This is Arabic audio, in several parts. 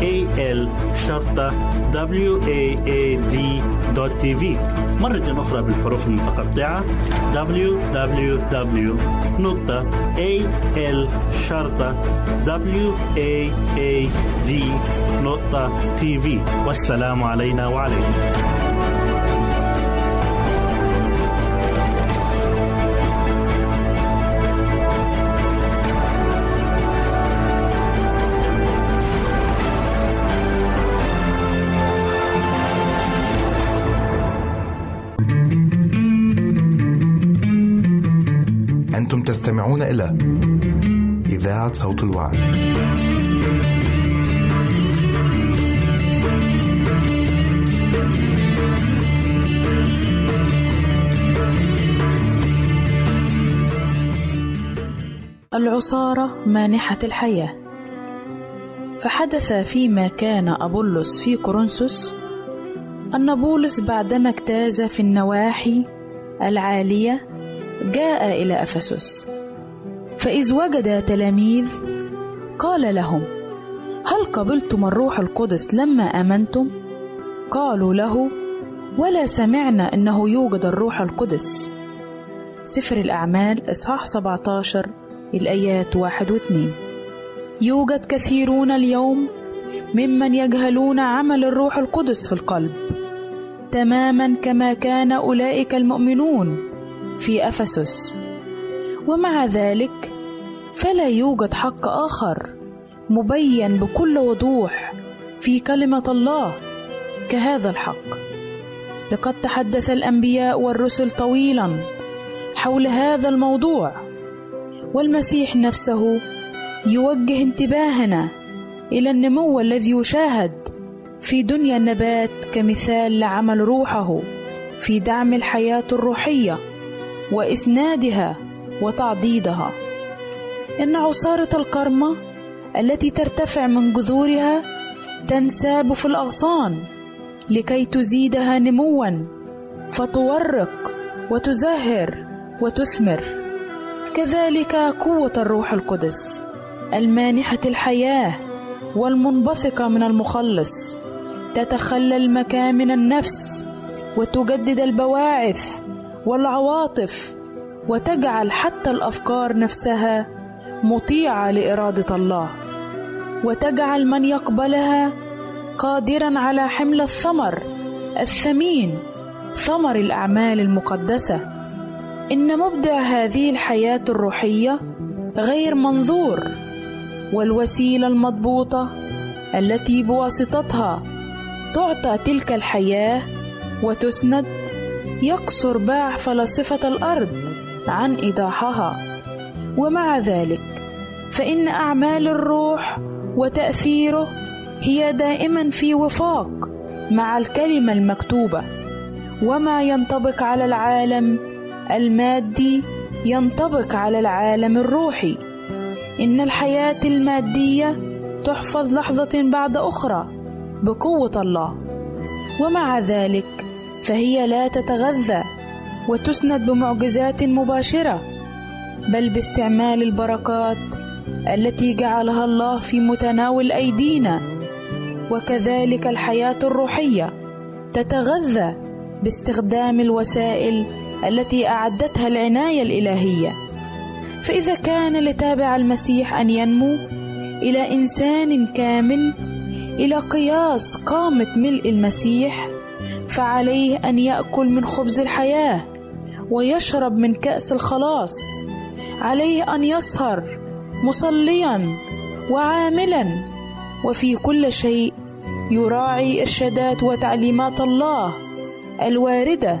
www.al w مرة أخرى بالحروف المتقطعة. Www.al والسلام علينا وعليكم. تستمعون إلى إذاعة صوت الوعي. العصارة مانحة الحياة فحدث فيما كان أبولس في كورنثوس أن بولس بعدما اجتاز في النواحي العالية جاء إلى أفسس. فإذ وجد تلاميذ قال لهم هل قبلتم الروح القدس لما آمنتم؟ قالوا له ولا سمعنا أنه يوجد الروح القدس. سفر الأعمال إصحاح 17 الآيات واحد واثنين. يوجد كثيرون اليوم ممن يجهلون عمل الروح القدس في القلب تماما كما كان أولئك المؤمنون. في أفسس. ومع ذلك فلا يوجد حق آخر مبين بكل وضوح في كلمة الله كهذا الحق. لقد تحدث الأنبياء والرسل طويلا حول هذا الموضوع والمسيح نفسه يوجه انتباهنا إلى النمو الذي يشاهد في دنيا النبات كمثال لعمل روحه في دعم الحياة الروحية. وإسنادها وتعضيدها. إن عصارة الكرمه التي ترتفع من جذورها تنساب في الأغصان لكي تزيدها نموا فتورق وتزهر وتثمر. كذلك قوة الروح القدس المانحة الحياة والمنبثقة من المخلص تتخلى المكامن النفس وتجدد البواعث والعواطف وتجعل حتى الأفكار نفسها مطيعة لإرادة الله. وتجعل من يقبلها قادرا على حمل الثمر الثمين ثمر الأعمال المقدسة. إن مبدع هذه الحياة الروحية غير منظور والوسيلة المضبوطة التي بواسطتها تعطى تلك الحياة وتسند يقصر باع فلاسفة الأرض عن إيضاحها. ومع ذلك فإن أعمال الروح وتأثيره هي دائما في وفاق مع الكلمة المكتوبة. وما ينطبق على العالم المادي ينطبق على العالم الروحي. إن الحياة المادية تحفظ لحظة بعد أخرى بقوة الله. ومع ذلك فهي لا تتغذى وتسند بمعجزات مباشرة بل باستعمال البركات التي جعلها الله في متناول أيدينا وكذلك الحياة الروحية تتغذى باستخدام الوسائل التي أعدتها العناية الإلهية. فإذا كان لتابع المسيح أن ينمو إلى إنسان كامل إلى قياس قامة ملء المسيح فعليه أن يأكل من خبز الحياة ويشرب من كأس الخلاص. عليه أن يسهر مصليا وعاملا وفي كل شيء يراعي إرشادات وتعليمات الله الواردة.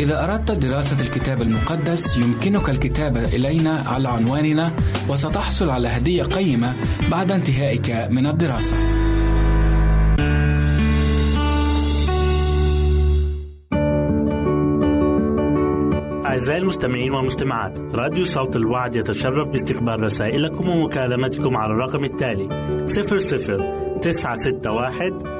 إذا أردت دراسة الكتاب المقدس يمكنك الكتابة إلينا على عنواننا وستحصل على هدية قيمة بعد انتهائك من الدراسة. أعزائي المستمعين والمستمعات راديو صوت الوعد يتشرف باستقبال رسائلكم ومكالمتكم على الرقم التالي 00 961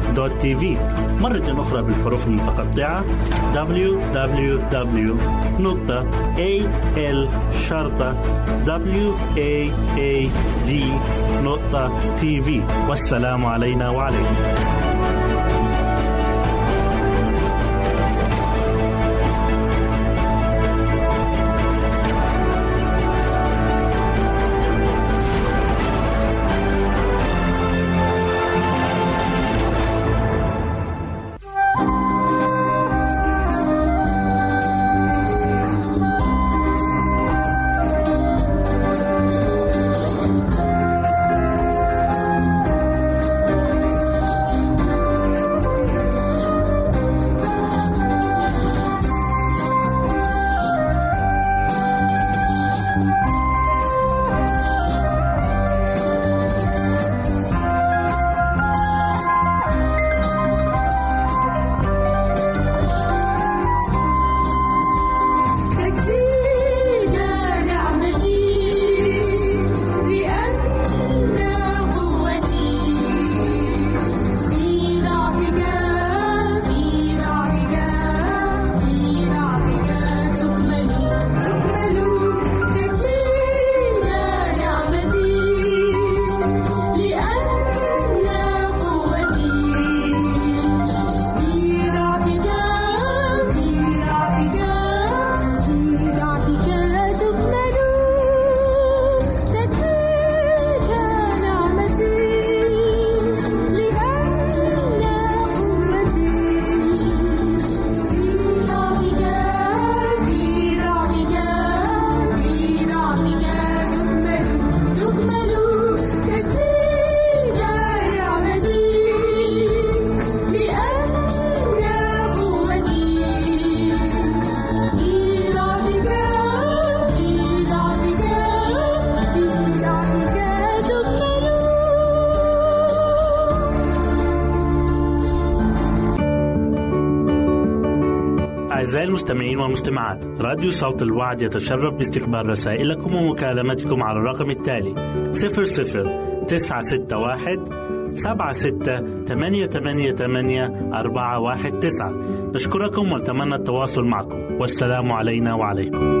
waad.tv مرة أخرى بالحروف المتقطعة. www www.al والسلام علينا وعليكم. والمستمعات راديو صوت الوعد يتشرف باستقبال رسائلكم ومكالمتكم على الرقم التالي 00 961 سبعة ستة ثمانية ثمانية ثمانية أربعة واحد تسعة. نشكركم ونتمنى التواصل معكم. والسلام علينا وعليكم.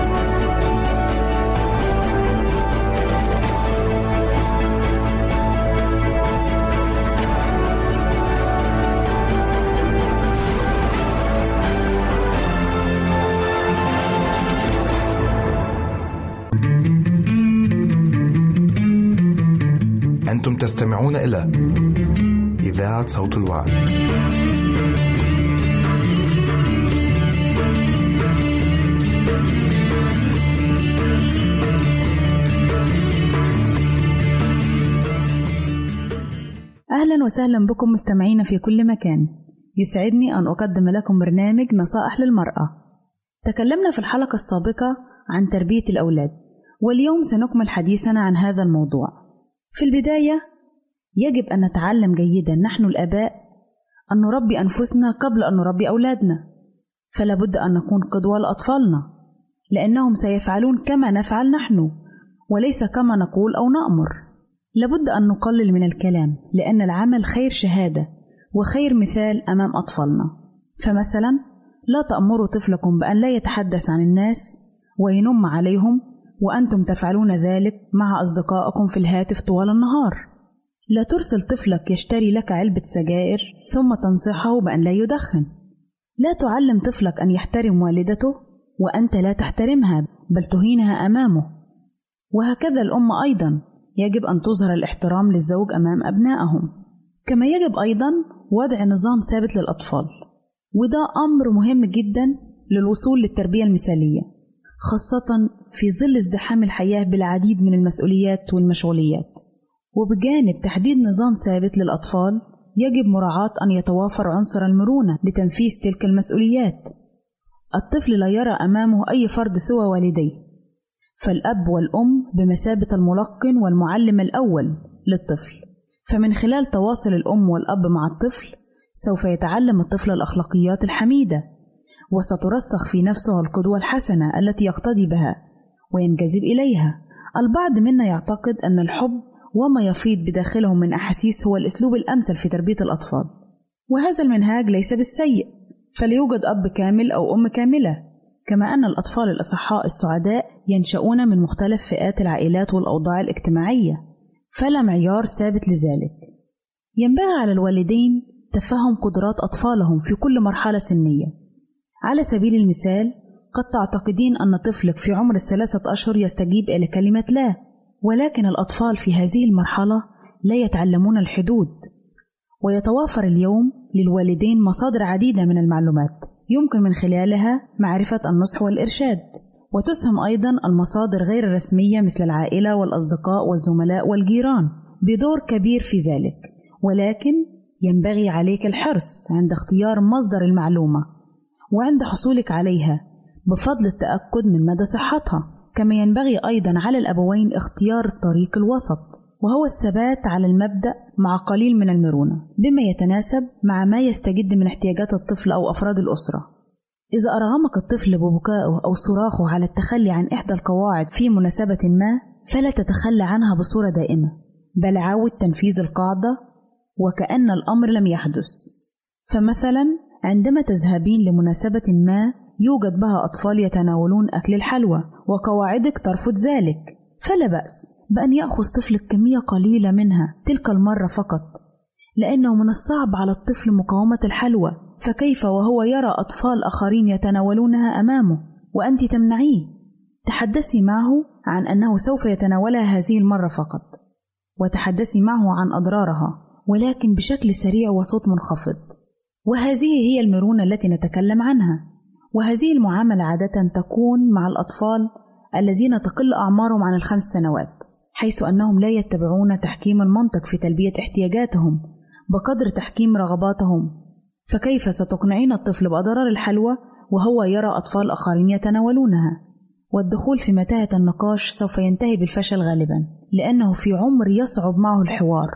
تستمعون إلى إذاعة صوت الوعد. أهلا وسهلا بكم مستمعين في كل مكان. يسعدني أن أقدم لكم برنامج نصائح للمرأة. تكلمنا في الحلقة السابقة عن تربية الأولاد واليوم سنكمل حديثنا عن هذا الموضوع. في البداية يجب أن نتعلم جيدا نحن الآباء أن نربي أنفسنا قبل أن نربي أولادنا. فلا بد أن نكون قدوة لأطفالنا لأنهم سيفعلون كما نفعل نحن وليس كما نقول أو نأمر. لابد أن نقلل من الكلام لأن العمل خير شهادة وخير مثال أمام أطفالنا. فمثلا لا تأمروا طفلكم بأن لا يتحدث عن الناس وينم عليهم وأنتم تفعلون ذلك مع أصدقائكم في الهاتف طوال النهار. لا ترسل طفلك يشتري لك علبة سجائر ثم تنصحه بأن لا يدخن. لا تعلم طفلك أن يحترم والدته وأنت لا تحترمها بل تهينها أمامه. وهكذا الأم أيضا. يجب أن تظهر الاحترام للزوج أمام أبنائهم. كما يجب أيضا وضع نظام ثابت للأطفال. وده أمر مهم جدا للوصول للتربية المثالية خاصة في ظل ازدحام الحياة بالعديد من المسؤوليات والمشغوليات. وبجانب تحديد نظام ثابت للأطفال يجب مراعاة أن يتوافر عنصر المرونة لتنفيذ تلك المسؤوليات. الطفل لا يرى أمامه أي فرد سوى والديه. فالأب والأم بمثابة الملقن والمعلم الأول للطفل. فمن خلال تواصل الأم والأب مع الطفل سوف يتعلم الطفل الأخلاقيات الحميدة وسترسخ في نفسه القدوة الحسنة التي يقتدي بها وينجذب إليها. البعض منا يعتقد أن الحب وما يفيض بداخلهم من أحاسيس هو الأسلوب الأمثل في تربية الأطفال. وهذا المنهاج ليس بالسيء فليوجد أب كامل أو أم كاملة كما أن الأطفال الأصحاء السعداء ينشؤون من مختلف فئات العائلات والأوضاع الاجتماعية فلا معيار ثابت لذلك. ينبغي على الوالدين تفهم قدرات أطفالهم في كل مرحلة سنية. على سبيل المثال قد تعتقدين أن طفلك في عمر الثلاثة أشهر يستجيب إلى كلمة لا. ولكن الأطفال في هذه المرحلة لا يتعلمون الحدود ويتوافر اليوم للوالدين مصادر عديدة من المعلومات يمكن من خلالها معرفة النصح والإرشاد وتسهم أيضا المصادر غير الرسمية مثل العائلة والأصدقاء والزملاء والجيران بدور كبير في ذلك ولكن ينبغي عليك الحرص عند اختيار مصدر المعلومة وعند حصولك عليها بفضل التأكد من مدى صحتها. كما ينبغي أيضا على الأبوين اختيار الطريق الوسط وهو الثبات على المبدأ مع قليل من المرونة بما يتناسب مع ما يستجد من احتياجات الطفل أو أفراد الأسرة. إذا أرغمك الطفل ببكائه أو صراخه على التخلي عن إحدى القواعد في مناسبة ما فلا تتخلى عنها بصورة دائمة. بل عاود تنفيذ القاعدة وكأن الأمر لم يحدث. فمثلا عندما تذهبين لمناسبة ما يوجد بها أطفال يتناولون أكل الحلوى وقواعدك ترفض ذلك. فلا بأس بأن يأخذ طفلك كمية قليلة منها تلك المرة فقط لأنه من الصعب على الطفل مقاومة الحلوى. فكيف وهو يرى أطفال آخرين يتناولونها أمامه وأنت تمنعيه؟ تحدثي معه عن أنه سوف يتناولها هذه المرة فقط وتحدثي معه عن أضرارها ولكن بشكل سريع وصوت منخفض. وهذه هي المرونة التي نتكلم عنها. وهذه المعاملة عادة تكون مع الأطفال الذين تقل أعمارهم عن الخمس سنوات حيث أنهم لا يتبعون تحكيم المنطق في تلبية احتياجاتهم بقدر تحكيم رغباتهم. فكيف ستقنعين الطفل بأضرار الحلوى وهو يرى أطفال آخرين يتناولونها؟ والدخول في متاهة النقاش سوف ينتهي بالفشل غالبا لأنه في عمر يصعب معه الحوار.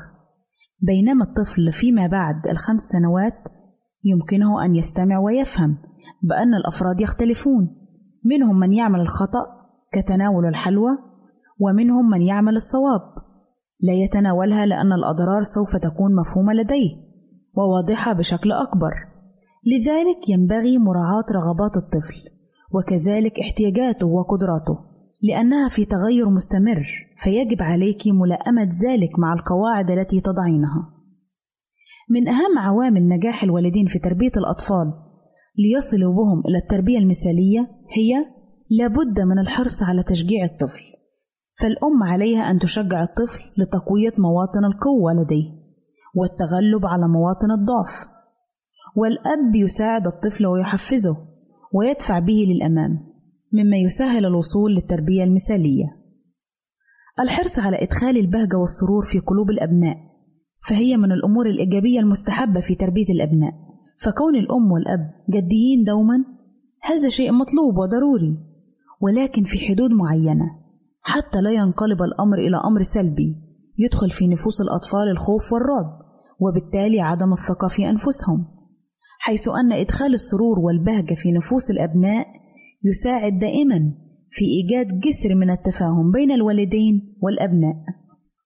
بينما الطفل فيما بعد الخمس سنوات يمكنه أن يستمع ويفهم. بأن الأفراد يختلفون. منهم من يعمل الخطأ كتناول الحلوى ومنهم من يعمل الصواب. لا يتناولها لأن الأضرار سوف تكون مفهومة لديه وواضحة بشكل أكبر. لذلك ينبغي مراعاة رغبات الطفل وكذلك احتياجاته وقدراته. لأنها في تغير مستمر فيجب عليك ملائمة ذلك مع القواعد التي تضعينها. من أهم عوامل نجاح الوالدين في تربية الأطفال ليصلوا بهم إلى التربية المثالية هي لابد من الحرص على تشجيع الطفل فالأم عليها أن تشجع الطفل لتقوية مواطن القوة لديه والتغلب على مواطن الضعف. والأب يساعد الطفل ويحفزه ويدفع به للأمام مما يسهل الوصول للتربية المثالية. الحرص على إدخال البهجة والسرور في قلوب الأبناء فهي من الأمور الإيجابية المستحبة في تربية الأبناء. فكون الأم والأب جديين دوما هذا شيء مطلوب وضروري ولكن في حدود معينة حتى لا ينقلب الأمر إلى أمر سلبي يدخل في نفوس الأطفال الخوف والرعب وبالتالي عدم الثقة في أنفسهم حيث أن إدخال السرور والبهجة في نفوس الأبناء يساعد دائما في إيجاد جسر من التفاهم بين الوالدين والأبناء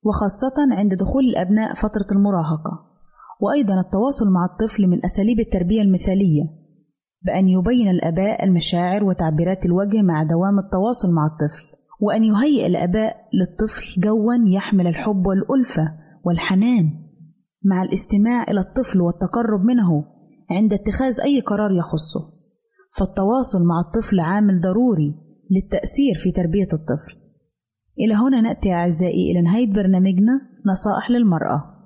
وخاصة عند دخول الأبناء فترة المراهقة. وأيضا التواصل مع الطفل من أساليب التربية المثالية بأن يبين الآباء المشاعر وتعبيرات الوجه مع دوام التواصل مع الطفل وأن يهيئ الآباء للطفل جوا يحمل الحب والألفة والحنان مع الاستماع إلى الطفل والتقرب منه عند اتخاذ أي قرار يخصه. فالتواصل مع الطفل عامل ضروري للتأثير في تربية الطفل. إلى هنا نأتي أعزائي إلى نهاية برنامجنا نصائح للمرأة.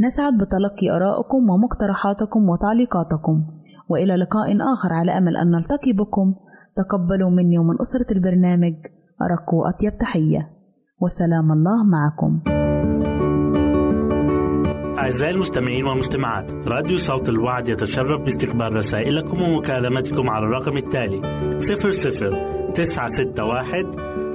نسعد بتلقي آرائكم ومقترحاتكم وتعليقاتكم وإلى لقاء آخر على أمل أن نلتقي بكم. تقبلوا مني ومن أسرة البرنامج أرق وأطيب تحية. وسلام الله معكم. أعزائي المستمعين والمستمعات راديو صوت الوعد يتشرف باستقبال رسائلكم ومكالمتكم على الرقم التالي 00 961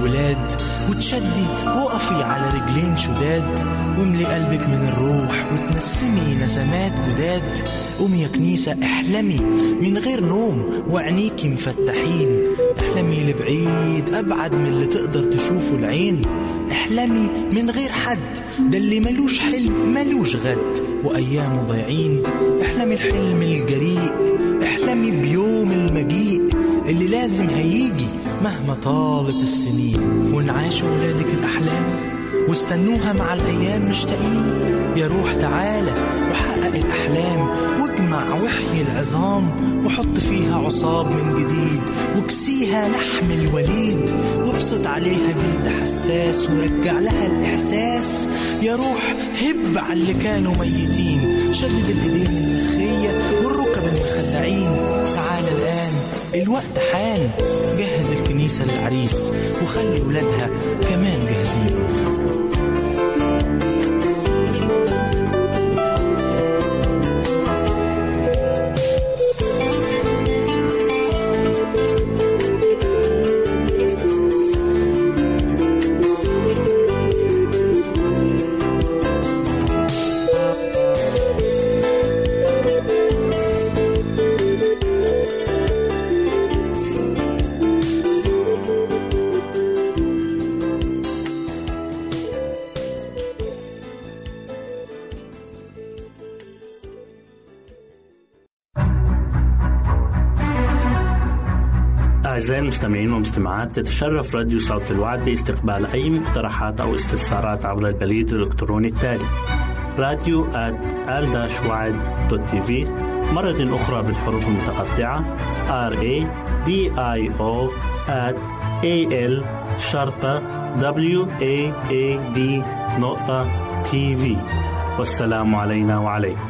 الولاد وتشدي وقفي على رجلين شداد واملي قلبك من الروح وتنسمي نسمات جداد. قومي يا كنيسة احلمي من غير نوم وعينيكي مفتحين. احلمي لبعيد أبعد من اللي تقدر تشوفه العين. احلمي من غير حد ده اللي ملوش حلم ملوش غد. وأيامه ضايعين احلمي الحلم الجريء احلمي بيوم المجيء. اللي لازم هيجي مهما طالت السنين. ونعاش ولادك الأحلام واستنوها مع الأيام مشتاقين. يا روح تعالى وحقق الأحلام واجمع وحي العظام وحط فيها عصاب من جديد. وكسيها لحم الوليد وابسط عليها جلد حساس ورجع لها الإحساس. يا روح هب على اللي كانوا ميتين. شدد الإيدين المخية والركب المخلعين. الوقت حان. جهز الكنيسة للعريس وخلي ولادها كمان جاهزين. والمستمعات تتشرف راديو صوت الوعد باستقبال أي مقترحات أو استفسارات عبر البريد الإلكتروني التالي راديو في مرة أخرى بالحروف المتقطعة R A D I O A L شرطة W A A D نقطة تي في والسلام علينا وعليكم.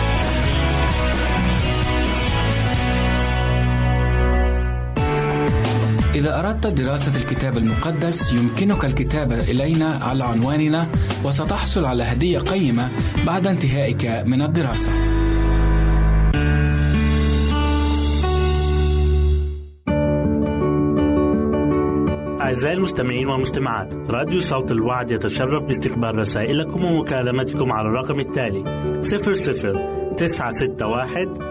إذا أردت دراسة الكتاب المقدس يمكنك الكتابة إلينا على عنواننا وستحصل على هدية قيمة بعد انتهائك من الدراسة. أعزائي المستمعين والمستمعات راديو صوت الوعد يتشرف باستقبال رسائلكم ومكالمتكم على الرقم التالي 00 961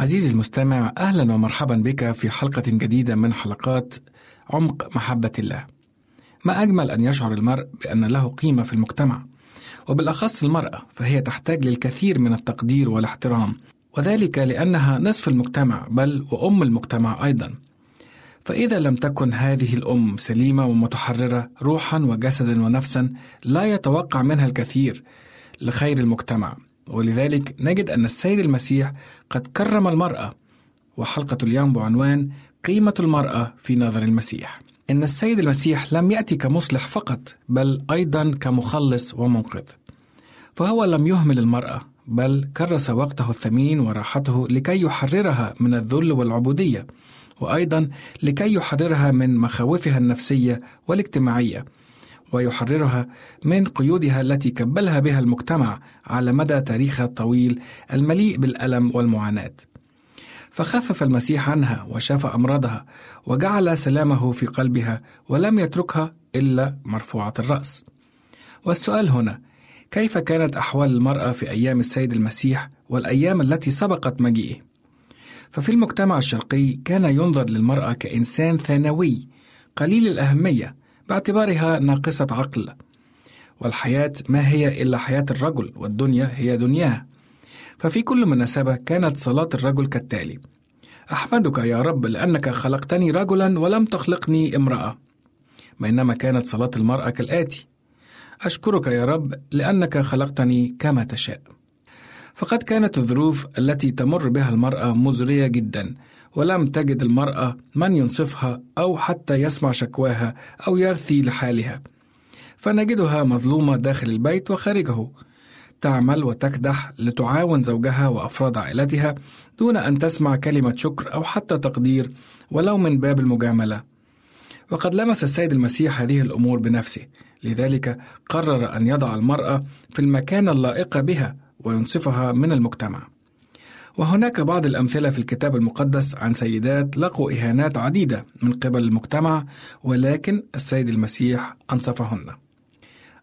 عزيزي المستمع أهلا ومرحبا بك في حلقة جديدة من حلقات عمق محبة الله. ما أجمل أن يشعر المرء بأن له قيمة في المجتمع وبالأخص المرأة فهي تحتاج للكثير من التقدير والاحترام وذلك لأنها نصف المجتمع بل وأم المجتمع أيضا. فإذا لم تكن هذه الأم سليمة ومتحررة روحا وجسدا ونفسا لا يتوقع منها الكثير لخير المجتمع ولذلك نجد أن السيد المسيح قد كرم المرأة وحلقة اليوم بعنوان قيمة المرأة في نظر المسيح. إن السيد المسيح لم يأتي كمصلح فقط بل أيضا كمخلص ومنقذ. فهو لم يهمل المرأة بل كرس وقته الثمين وراحته لكي يحررها من الذل والعبودية وأيضا لكي يحررها من مخاوفها النفسية والاجتماعية. ويحررها من قيودها التي كبلها بها المجتمع على مدى تاريخها الطويل المليء بالألم والمعاناة. فخفف المسيح عنها وشاف أمراضها وجعل سلامه في قلبها ولم يتركها إلا مرفوعة الرأس. والسؤال هنا كيف كانت أحوال المرأة في أيام السيد المسيح والأيام التي سبقت مجيئه؟ ففي المجتمع الشرقي كان ينظر للمرأة كإنسان ثانوي قليل الأهمية باعتبارها ناقصة عقل. والحياة ما هي إلا حياة الرجل والدنيا هي دنياه ففي كل مناسبة كانت صلاة الرجل كالتالي. أحمدك يا رب لأنك خلقتني رجلا ولم تخلقني امرأة. بينما كانت صلاة المرأة كالآتي. أشكرك يا رب لأنك خلقتني كما تشاء. فقد كانت الظروف التي تمر بها المرأة مزرية جدا. ولم تجد المرأة من ينصفها أو حتى يسمع شكواها أو يرثي لحالها. فنجدها مظلومة داخل البيت وخارجه. تعمل وتكدح لتعاون زوجها وأفراد عائلتها دون أن تسمع كلمة شكر أو حتى تقدير ولو من باب المجاملة. وقد لمس السيد المسيح هذه الأمور بنفسه. لذلك قرر أن يضع المرأة في المكان اللائق بها وينصفها من المجتمع. وهناك بعض الأمثلة في الكتاب المقدس عن سيدات لقوا إهانات عديدة من قبل المجتمع ولكن السيد المسيح أنصفهن.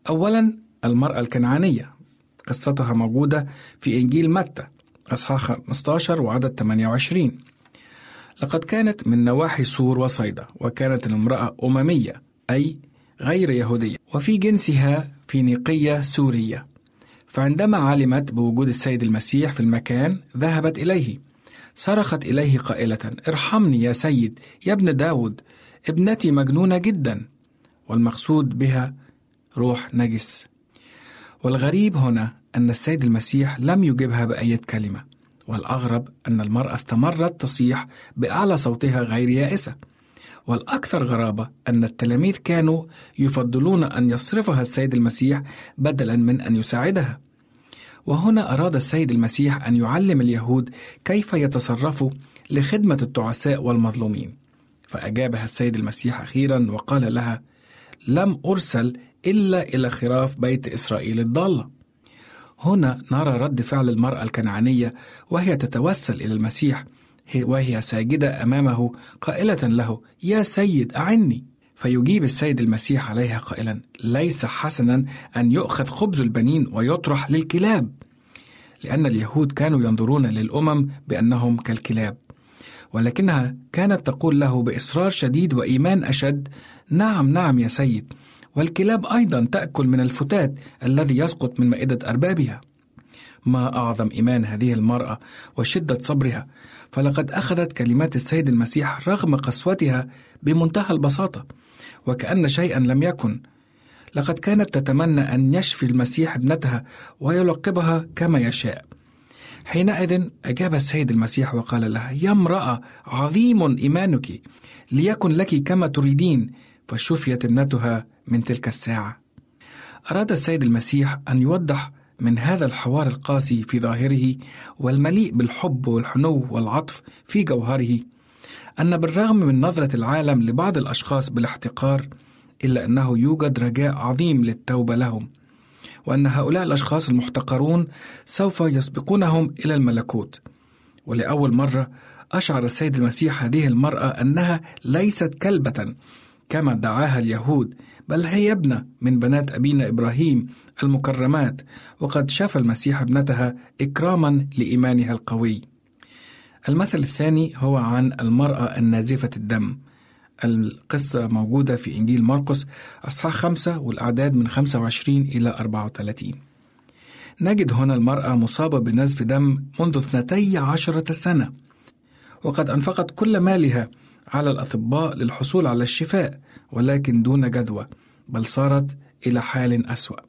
أولا المرأة الكنعانية. قصتها موجودة في إنجيل متى أصحاح 15 وعدد 28 لقد كانت من نواحي سور وصيدا وكانت الامرأة أممية أي غير يهودية. وفي جنسها فينيقية سورية. فعندما علمت بوجود السيد المسيح في المكان ذهبت إليه. صرخت إليه قائلة ارحمني يا سيد يا ابن داود ابنتي مجنونة جدا. والمقصود بها روح نجس. والغريب هنا أن السيد المسيح لم يجبها بأية كلمة والأغرب أن المرأة استمرت تصيح بأعلى صوتها غير يائسة. والأكثر غرابة أن التلاميذ كانوا يفضلون أن يصرفها السيد المسيح بدلا من أن يساعدها. وهنا أراد السيد المسيح أن يعلم اليهود كيف يتصرفوا لخدمة التعساء والمظلومين. فأجابها السيد المسيح أخيرا وقال لها لم أرسل إلا إلى خراف بيت إسرائيل الضالة. هنا نرى رد فعل المرأة الكنعانية وهي تتوسل إلى المسيح وهي ساجدة أمامه قائلة له يا سيد أعني. فيجيب السيد المسيح عليها قائلا ليس حسنا أن يؤخذ خبز البنين ويطرح للكلاب؟ لأن اليهود كانوا ينظرون للأمم بأنهم كالكلاب ولكنها كانت تقول له بإصرار شديد وإيمان أشد نعم نعم يا سيد والكلاب أيضا تأكل من الفتات الذي يسقط من مائدة أربابها. ما أعظم إيمان هذه المرأة وشدة صبرها فلقد أخذت كلمات السيد المسيح رغم قسوتها بمنتهى البساطة. وكأن شيئا لم يكن. لقد كانت تتمنى أن يشفي المسيح ابنتها ويلقبها كما يشاء. حينئذ أجاب السيد المسيح وقال لها يا امرأة عظيم إيمانك. ليكن لك كما تريدين. فشفيت ابنتها من تلك الساعة. أراد السيد المسيح أن يوضح من هذا الحوار القاسي في ظاهره والمليء بالحب والحنو والعطف في جوهره. أن بالرغم من نظرة العالم لبعض الأشخاص بالاحتقار إلا أنه يوجد رجاء عظيم للتوبة لهم وأن هؤلاء الأشخاص المحتقرون سوف يسبقونهم إلى الملكوت. ولأول مرة أشعر السيد المسيح هذه المرأة أنها ليست كلبة كما ادعاها اليهود بل هي ابنة من بنات أبينا إبراهيم المكرمات وقد شاف المسيح ابنتها إكراما لإيمانها القوي. المثل الثاني هو عن المرأة النازفة الدم. القصة موجودة في إنجيل مرقس أصحاح خمسة والأعداد من 25 إلى 34 نجد هنا المرأة مصابة بنزف دم منذ اثنتي عشرة سنة وقد أنفقت كل مالها على الأطباء للحصول على الشفاء ولكن دون جدوى بل صارت إلى حال أسوأ.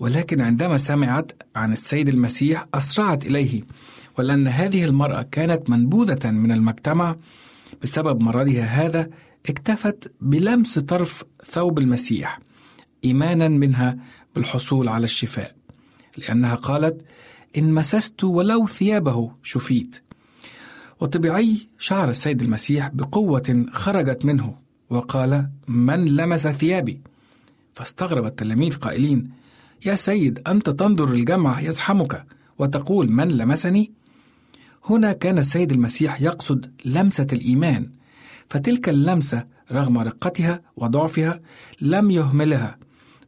ولكن عندما سمعت عن السيد المسيح أسرعت إليه ولأن هذه المرأة كانت منبوذة من المجتمع بسبب مرضها هذا اكتفت بلمس طرف ثوب المسيح إيمانا منها بالحصول على الشفاء لأنها قالت إن مسست ولو ثيابه شفيت وطبيعي شعر السيد المسيح بقوة خرجت منه وقال من لمس ثيابي؟ فاستغرب التلاميذ قائلين يا سيد أنت تنظر الجمع يزحمك وتقول من لمسني؟ هنا كان السيد المسيح يقصد لمسة الإيمان فتلك اللمسة رغم رقتها وضعفها لم يهملها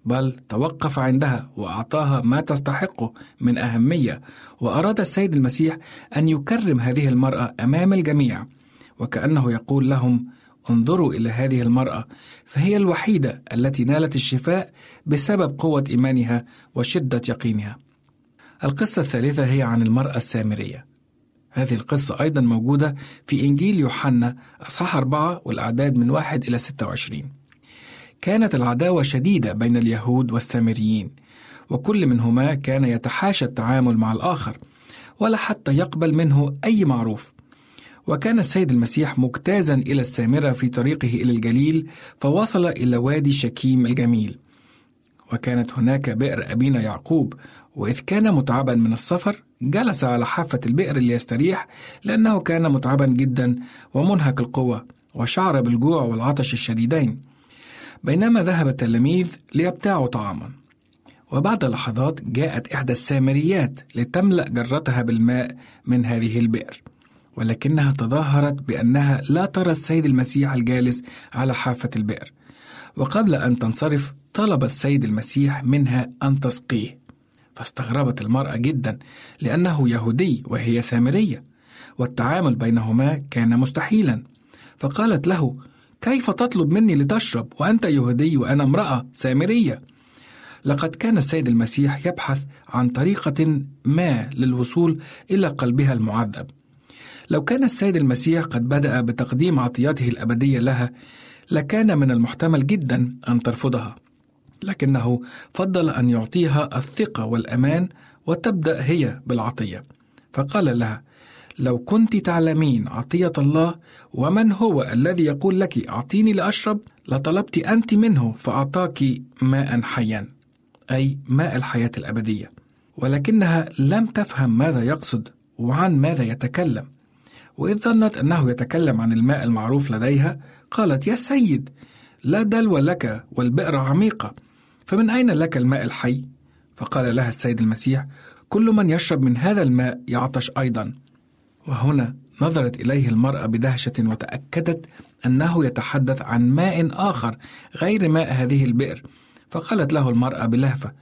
بل توقف عندها وأعطاها ما تستحقه من أهمية وأراد السيد المسيح أن يكرم هذه المرأة أمام الجميع وكأنه يقول لهم انظروا إلى هذه المرأة فهي الوحيدة التي نالت الشفاء بسبب قوة إيمانها وشدة يقينها. القصة الثالثة هي عن المرأة السامرية. هذه القصة أيضا موجودة في إنجيل يوحنا أصحاح أربعة والأعداد من واحد إلى ستة وعشرين. كانت العداوة شديدة بين اليهود والسامريين وكل منهما كان يتحاشى التعامل مع الآخر ولا حتى يقبل منه أي معروف. وكان السيد المسيح مجتازا إلى السامرة في طريقه إلى الجليل فوصل إلى وادي شكيم الجميل. وكانت هناك بئر أبينا يعقوب وإذ كان متعبا من السفر جلس على حافة البئر ليستريح لأنه كان متعبا جدا ومنهك القوة وشعر بالجوع والعطش الشديدين. بينما ذهب التلاميذ ليبتاعوا طعاما. وبعد لحظات جاءت إحدى السامريات لتملأ جرتها بالماء من هذه البئر ولكنها تظاهرت بأنها لا ترى السيد المسيح الجالس على حافة البئر. وقبل أن تنصرف طلب السيد المسيح منها أن تسقيه. فاستغربت المرأة جدا لأنه يهودي وهي سامرية والتعامل بينهما كان مستحيلا. فقالت له كيف تطلب مني لتشرب وأنت يهودي وأنا امرأة سامرية؟ لقد كان السيد المسيح يبحث عن طريقة ما للوصول إلى قلبها المعذب. لو كان السيد المسيح قد بدأ بتقديم عطياته الأبدية لها لكان من المحتمل جدا أن ترفضها. لكنه فضل أن يعطيها الثقة والأمان وتبدأ هي بالعطية. فقال لها لو كنت تعلمين عطية الله ومن هو الذي يقول لك أعطيني لأشرب لطلبت أنت منه فأعطاك ماء حيا. أي ماء الحياة الأبدية. ولكنها لم تفهم ماذا يقصد وعن ماذا يتكلم. وإذ ظنت أنه يتكلم عن الماء المعروف لديها قالت يا سيد لا دلو لك والبئر عميقة. فمن أين لك الماء الحي؟ فقال لها السيد المسيح كل من يشرب من هذا الماء يعطش أيضا. وهنا نظرت إليه المرأة بدهشة وتأكدت أنه يتحدث عن ماء آخر غير ماء هذه البئر. فقالت له المرأة بلهفة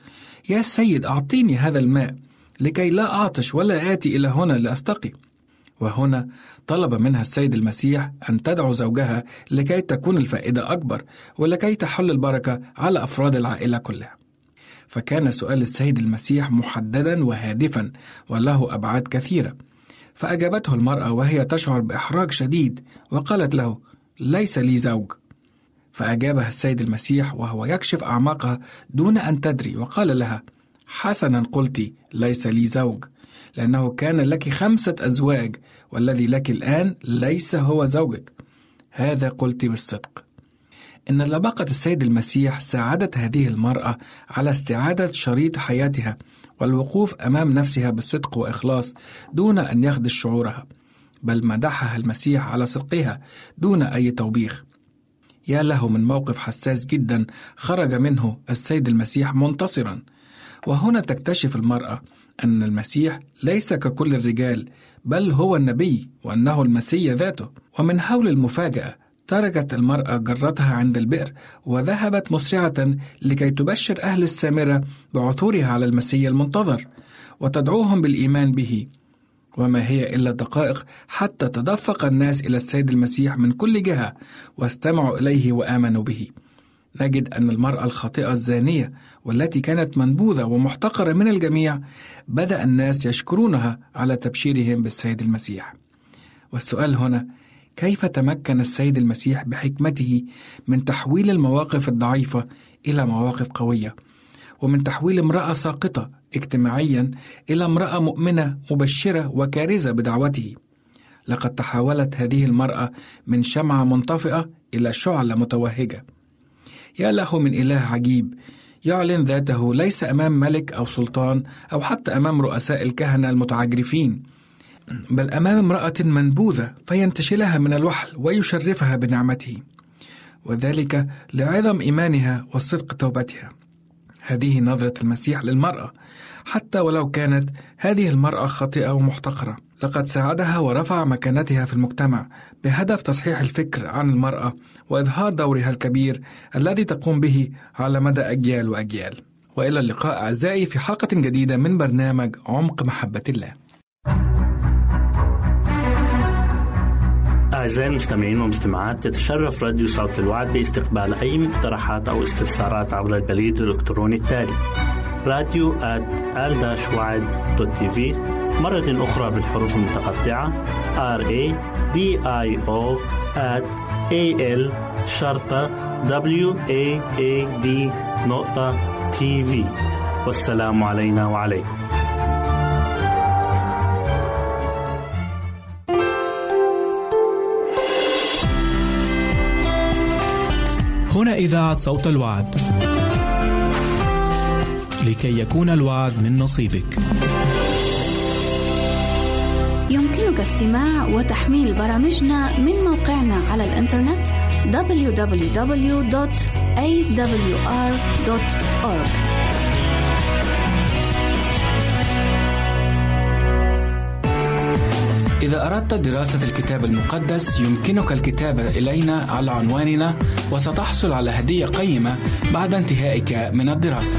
يا سيد أعطيني هذا الماء لكي لا أعطش ولا آتي إلى هنا لأستقي. وهنا طلب منها السيد المسيح أن تدعو زوجها لكي تكون الفائدة أكبر ولكي تحل البركة على أفراد العائلة كلها. فكان سؤال السيد المسيح محددا وهادفا وله أبعاد كثيرة. فأجابته المرأة وهي تشعر بإحراج شديد وقالت له ليس لي زوج. فأجابها السيد المسيح وهو يكشف أعماقها دون أن تدري وقال لها حسنا قلت ليس لي زوج. لأنه كان لك خمسة أزواج والذي لك الآن ليس هو زوجك. هذا قلت بالصدق. إن لبقة السيد المسيح ساعدت هذه المرأة على استعادة شريط حياتها والوقوف أمام نفسها بالصدق وإخلاص دون أن يخدش شعورها بل مدحها المسيح على صدقها دون أي توبيخ. يا له من موقف حساس جدا خرج منه السيد المسيح منتصرا. وهنا تكتشف المرأة أن المسيح ليس ككل الرجال بل هو النبي وأنه المسيح ذاته. ومن حول المفاجأة تركت المرأة جرتها عند البئر وذهبت مسرعة لكي تبشر أهل السامرة بعثورها على المسيح المنتظر وتدعوهم بالإيمان به. وما هي إلا دقائق حتى تدفق الناس إلى السيد المسيح من كل جهة واستمعوا إليه وآمنوا به. نجد أن المرأة الخاطئة الزانية والتي كانت منبوذة ومحتقرة من الجميع بدأ الناس يشكرونها على تبشيرهم بالسيد المسيح. والسؤال هنا كيف تمكن السيد المسيح بحكمته من تحويل المواقف الضعيفة إلى مواقف قوية؟ ومن تحويل امرأة ساقطة اجتماعيا إلى امرأة مؤمنة مبشرة وكارزة بدعوته. لقد تحولت هذه المرأة من شمعة منطفئة إلى شعلة متوهجة. يا له من إله عجيب يعلن ذاته ليس أمام ملك أو سلطان أو حتى أمام رؤساء الكهنة المتعجرفين بل أمام امرأة منبوذة فينتشلها من الوحل ويشرفها بنعمته وذلك لعظم إيمانها وصدق توبتها. هذه نظرة المسيح للمرأة. حتى ولو كانت هذه المرأة خاطئة ومحتقرة لقد ساعدها ورفع مكانتها في المجتمع بهدف تصحيح الفكر عن المرأة وإظهار دورها الكبير الذي تقوم به على مدى أجيال وأجيال. وإلى اللقاء أعزائي في حلقة جديدة من برنامج عمق محبة الله. أعزائي المستمعين والمستمعات تتشرف راديو صوت الوعد باستقبال أي مقترحات أو استفسارات عبر البريد الإلكتروني التالي راديو TV مرة أخرى بالحروف المتقطعة R A D I O A L شرطة W A A D نقطة TV والسلام علينا وعليكم هنا إذاعة صوت الوعد. لكي يكون الوعد من نصيبك. استماع وتحميل برامجنا من موقعنا على الإنترنت www.awr.org إذا أردت دراسة الكتاب المقدس يمكنك الكتابة إلينا على عنواننا وستحصل على هدية قيمة بعد انتهائك من الدراسة.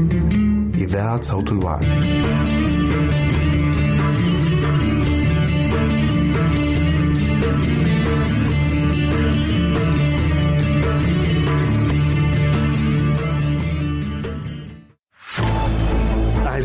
إذاعة صوت الوعد.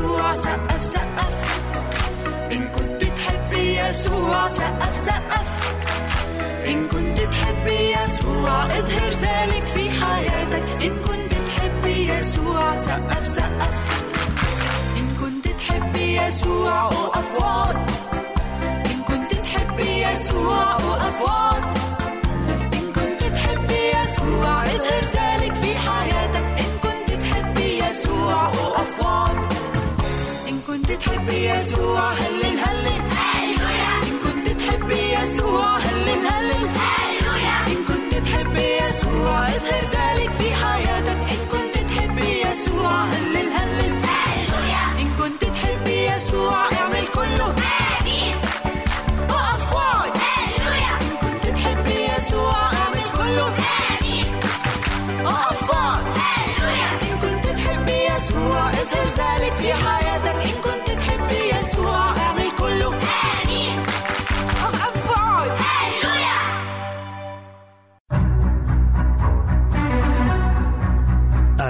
يسوع سقف سقف. إن كنت تحبي يسوع سقف سقف. إن كنت تحبي يسوع اظهر ذلك في حياتك. إن كنت تحبي يسوع سقف سقف. إن كنت تحبي يسوع وقف وقت إن كنت تحبي يسوع وقف وقت إن كنت تحبي يسوع اظهر ذلك كنت تحبي يسوع هلل هلل إن كنت تحبي يسوع هلل هلل إن كنت تحبي يسوع اظهر ذلك في حياتك. إن كنت تحبي يسوع هلل هلل إن كنت تحبي يسوع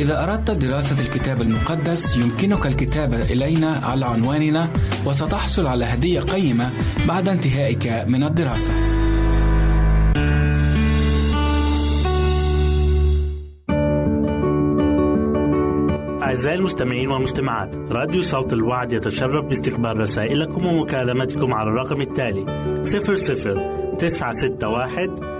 إذا أردت دراسة الكتاب المقدس يمكنك الكتابة إلينا على عنواننا وستحصل على هدية قيمة بعد انتهائك من الدراسة. أعزائي المستمعين والمستمعات راديو صوت الوعد يتشرف باستقبال رسائلكم ومكالمتكم على الرقم التالي 00 961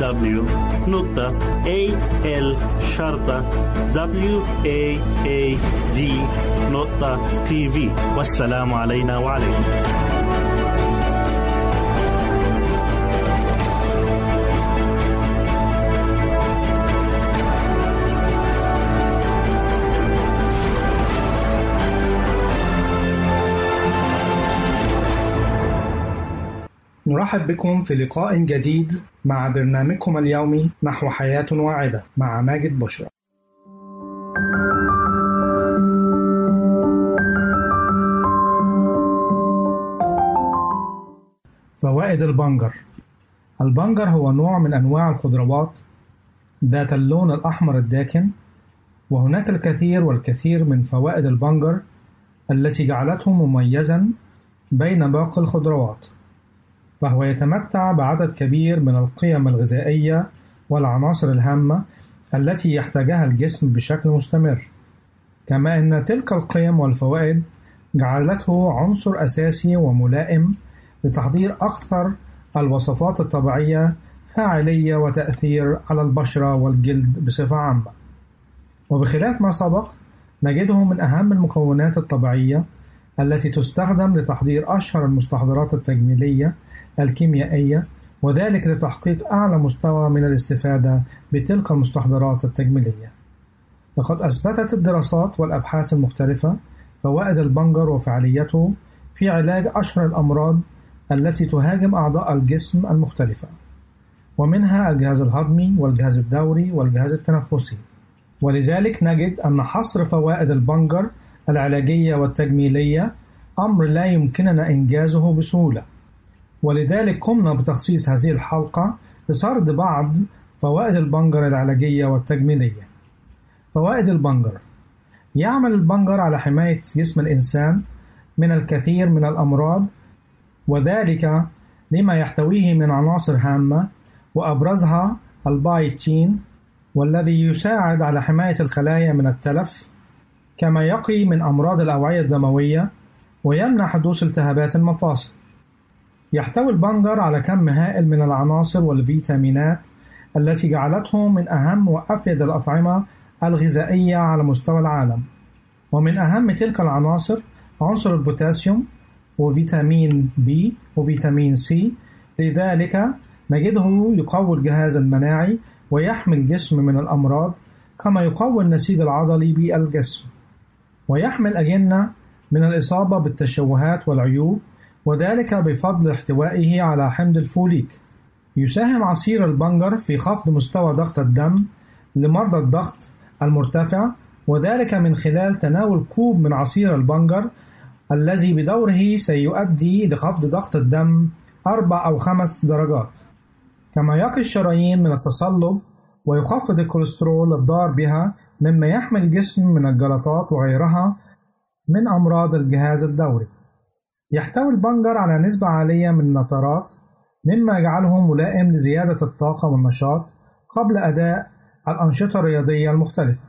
www.al waad.tv والسلام علينا وعليكم. نرحب بكم في لقاء جديد مع برنامجكم اليومي نحو حياة واعدة مع ماجد بشرى. فوائد البنجر البنجر هو نوع من أنواع الخضروات ذات اللون الأحمر الداكن وهناك الكثير والكثير من فوائد البنجر التي جعلته مميزا بين باقي الخضروات فهو يتمتع بعدد كبير من القيم الغذائية والعناصر الهامة التي يحتاجها الجسم بشكل مستمر. كما أن تلك القيم والفوائد جعلته عنصر أساسي وملائم لتحضير أكثر الوصفات الطبيعية فاعلية وتأثير على البشرة والجلد بصفة عامة. وبخلاف ما سبق نجده من أهم المكونات الطبيعية التي تستخدم لتحضير أشهر المستحضرات التجميلية الكيميائية وذلك لتحقيق أعلى مستوى من الاستفادة بتلك المستحضرات التجميلية. لقد أثبتت الدراسات والأبحاث المختلفة فوائد البنجر وفعاليته في علاج أشهر الأمراض التي تهاجم أعضاء الجسم المختلفة، ومنها الجهاز الهضمي والجهاز الدوري والجهاز التنفسي. ولذلك نجد أن حصر فوائد البنجر العلاجية والتجميلية أمر لا يمكننا إنجازه بسهولة. ولذلك قمنا بتخصيص هذه الحلقة لسرد بعض فوائد البنجر العلاجية والتجميلية. فوائد البنجر يعمل البنجر على حماية جسم الإنسان من الكثير من الأمراض وذلك لما يحتويه من عناصر هامة وأبرزها البايتين والذي يساعد على حماية الخلايا من التلف كما يقي من أمراض الأوعية الدموية ويمنع حدوث التهابات المفاصل. يحتوي البنجر على كم هائل من العناصر والفيتامينات التي جعلته من أهم وأفيد الأطعمة الغذائية على مستوى العالم. ومن أهم تلك العناصر عنصر البوتاسيوم وفيتامين بي وفيتامين سي لذلك نجده يقوي الجهاز المناعي ويحمي الجسم من الأمراض كما يقوي النسيج العضلي بالجسم. ويحمي الأجنة من الإصابة بالتشوهات والعيوب وذلك بفضل احتوائه على حمض الفوليك. يساهم عصير البنجر في خفض مستوى ضغط الدم لمرضى الضغط المرتفع وذلك من خلال تناول كوب من عصير البنجر الذي بدوره سيؤدي لخفض ضغط الدم أربع أو خمس درجات. كما يقي الشرايين من التصلب ويخفض الكوليسترول الضار بها مما يحمي الجسم من الجلطات وغيرها من أمراض الجهاز الدوري. يحتوي البنجر على نسبة عالية من النترات مما يجعله ملائم لزيادة الطاقة والنشاط قبل أداء الأنشطة الرياضية المختلفة.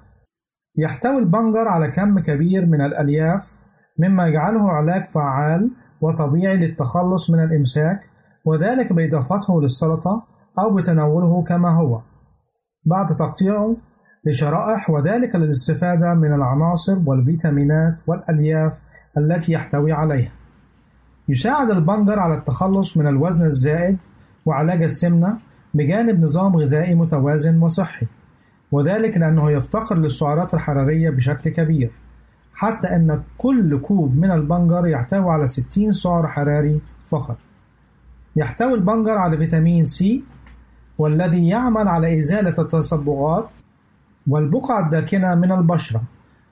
يحتوي البنجر على كم كبير من الألياف مما يجعله علاج فعال وطبيعي للتخلص من الإمساك وذلك بإضافته للسلطة أو بتناوله كما هو. بعد تقطيعه لشرائح وذلك للاستفادة من العناصر والفيتامينات والألياف التي يحتوي عليها. يساعد البنجر على التخلص من الوزن الزائد وعلاج السمنة بجانب نظام غذائي متوازن وصحي وذلك لأنه يفتقر للسعرات الحرارية بشكل كبير حتى أن كل كوب من البنجر يحتوي على 60 سعر حراري فقط. يحتوي البنجر على فيتامين سي والذي يعمل على إزالة التصبغات والبقع الداكنة من البشرة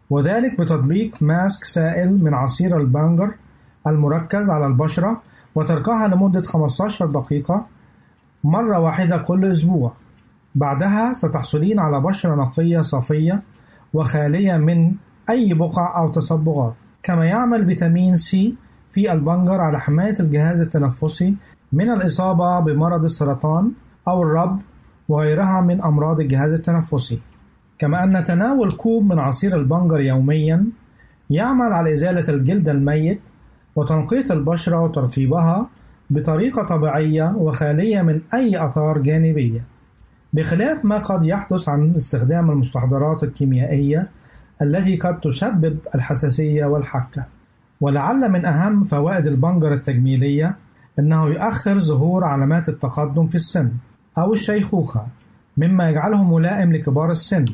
وذلك بتطبيق ماسك سائل من عصير البنجر المركز على البشرة وتركها لمدة 15 دقيقة مرة واحدة كل أسبوع. بعدها ستحصلين على بشرة نقية صافية وخالية من أي بقع أو تصبغات. كما يعمل فيتامين سي في البنجر على حماية الجهاز التنفسي من الإصابة بمرض السرطان أو الرب وغيرها من أمراض الجهاز التنفسي. كما أن تناول كوب من عصير البنجر يوميا يعمل على إزالة الجلد الميت وتنقية البشرة وترطيبها بطريقة طبيعية وخالية من أي آثار جانبية. بخلاف ما قد يحدث عن استخدام المستحضرات الكيميائية التي قد تسبب الحساسية والحكة ولعل من أهم فوائد البنجر التجميلية أنه يؤخر ظهور علامات التقدم في السن أو الشيخوخة مما يجعله ملائم لكبار السن.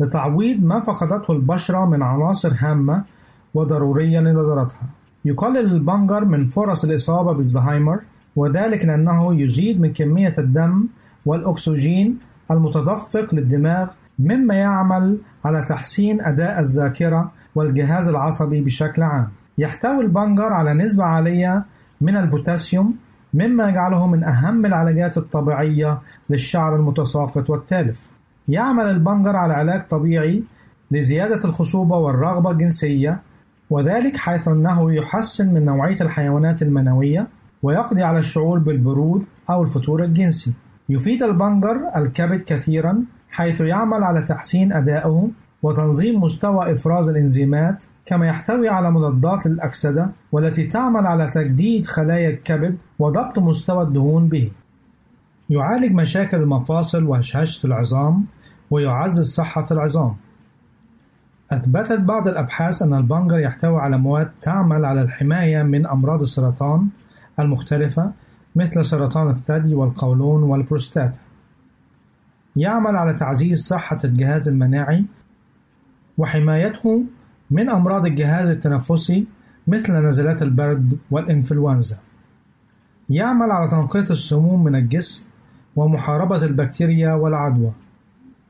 لتعويض ما فقدته البشرة من عناصر هامة وضرورية لنضارتها يقلل البنجر من فرص الإصابة بالزهايمر وذلك لأنه يزيد من كمية الدم والأكسجين المتدفق للدماغ مما يعمل على تحسين أداء الذاكرة والجهاز العصبي بشكل عام. يحتوي البنجر على نسبة عالية من البوتاسيوم مما يجعله من أهم العلاجات الطبيعية للشعر المتساقط والتالف. يعمل البنجر على علاج طبيعي لزيادة الخصوبة والرغبة الجنسية وذلك حيث أنه يحسن من نوعية الحيوانات المنوية ويقضي على الشعور بالبرود أو الفتور الجنسي. يفيد البنجر الكبد كثيرا حيث يعمل على تحسين أدائه وتنظيم مستوى إفراز الإنزيمات كما يحتوي على مضادات للأكسدة والتي تعمل على تجديد خلايا الكبد وضبط مستوى الدهون به. يعالج مشاكل المفاصل وهشاشة العظام ويعزز صحة العظام. أثبتت بعض الأبحاث أن البنجر يحتوي على مواد تعمل على الحماية من أمراض السرطان المختلفة مثل سرطان الثدي والقولون والبروستاتا. يعمل على تعزيز صحة الجهاز المناعي وحمايته من أمراض الجهاز التنفسي مثل نزلات البرد والإنفلونزا. يعمل على تنقية السموم من الجسم ومحاربة البكتيريا والعدوى.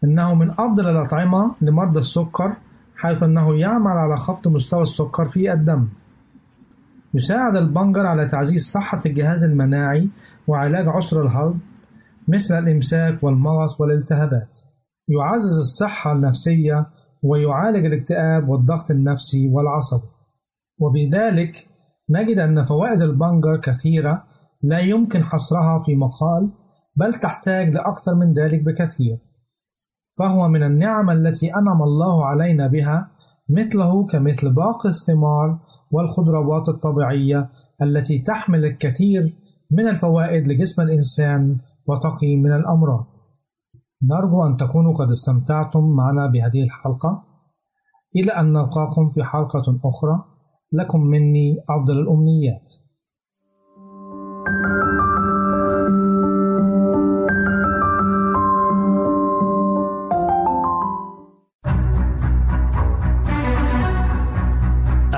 إنه من أفضل الأطعمة لمرضى السكر حيث أنه يعمل على خفض مستوى السكر في الدم. يساعد البنجر على تعزيز صحة الجهاز المناعي وعلاج عسر الهضم مثل الإمساك والمغص والالتهابات. يعزز الصحة النفسية ويعالج الاكتئاب والضغط النفسي والعصبي. وبذلك نجد أن فوائد البنجر كثيرة لا يمكن حصرها في مقال بل تحتاج لأكثر من ذلك بكثير. فهو من النعم التي أنعم الله علينا بها مثله كمثل باقي الثمار والخضروات الطبيعية التي تحمل الكثير من الفوائد لجسم الإنسان وتقي من الأمراض. نرجو أن تكونوا قد استمتعتم معنا بهذه الحلقة. إلى أن نلقاكم في حلقة أخرى، لكم مني أفضل الأمنيات.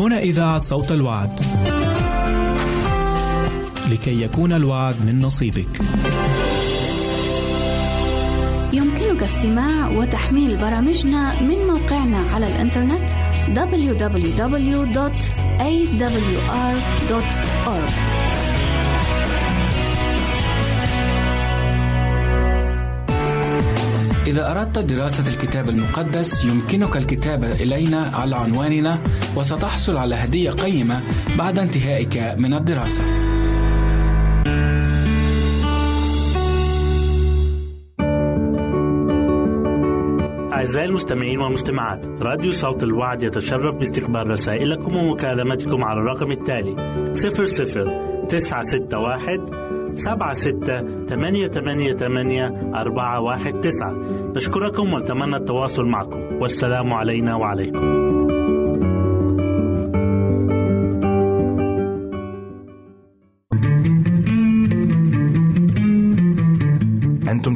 هنا إذاعة صوت الوعد. لكي يكون الوعد من نصيبك. يمكنك استماع وتحميل برامجنا من موقعنا على الإنترنت www.awr.org إذا أردت دراسة الكتاب المقدس يمكنك الكتابة إلينا على عنواننا وستحصل على هدية قيمة بعد انتهائك من الدراسة. أعزائي المستمعين والمستمعات راديو صوت الوعد يتشرف باستقبال رسائلكم ومكالمتكم على الرقم التالي 00 961 سبعة ستة ثمانية ثمانية ثمانية أربعة واحد تسعة. نشكركم ونتمنى التواصل معكم. والسلام علينا وعليكم.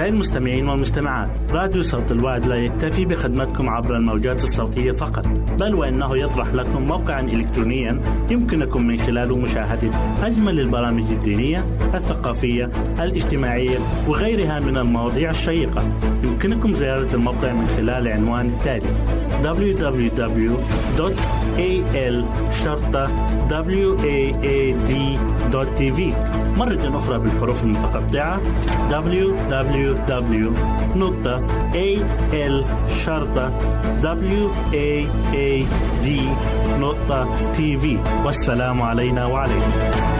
أعزائي المستمعين والمستمعات. راديو صوت الوعد لا يكتفي بخدمتكم عبر الموجات الصوتية فقط بل وإنه يطرح لكم موقعا إلكترونيا يمكنكم من خلاله مشاهدة أجمل البرامج الدينية الثقافية الاجتماعية وغيرها من المواضيع الشيقة. يمكنكم زيارة الموقع من خلال عنوان التالي www.awr.org A L شرطة W A A D دوت تي في مرة أخرى بالحروف المتقطعة www نقطة A L شرطة W A A D نقطة تي في والسلام علينا وعليكم.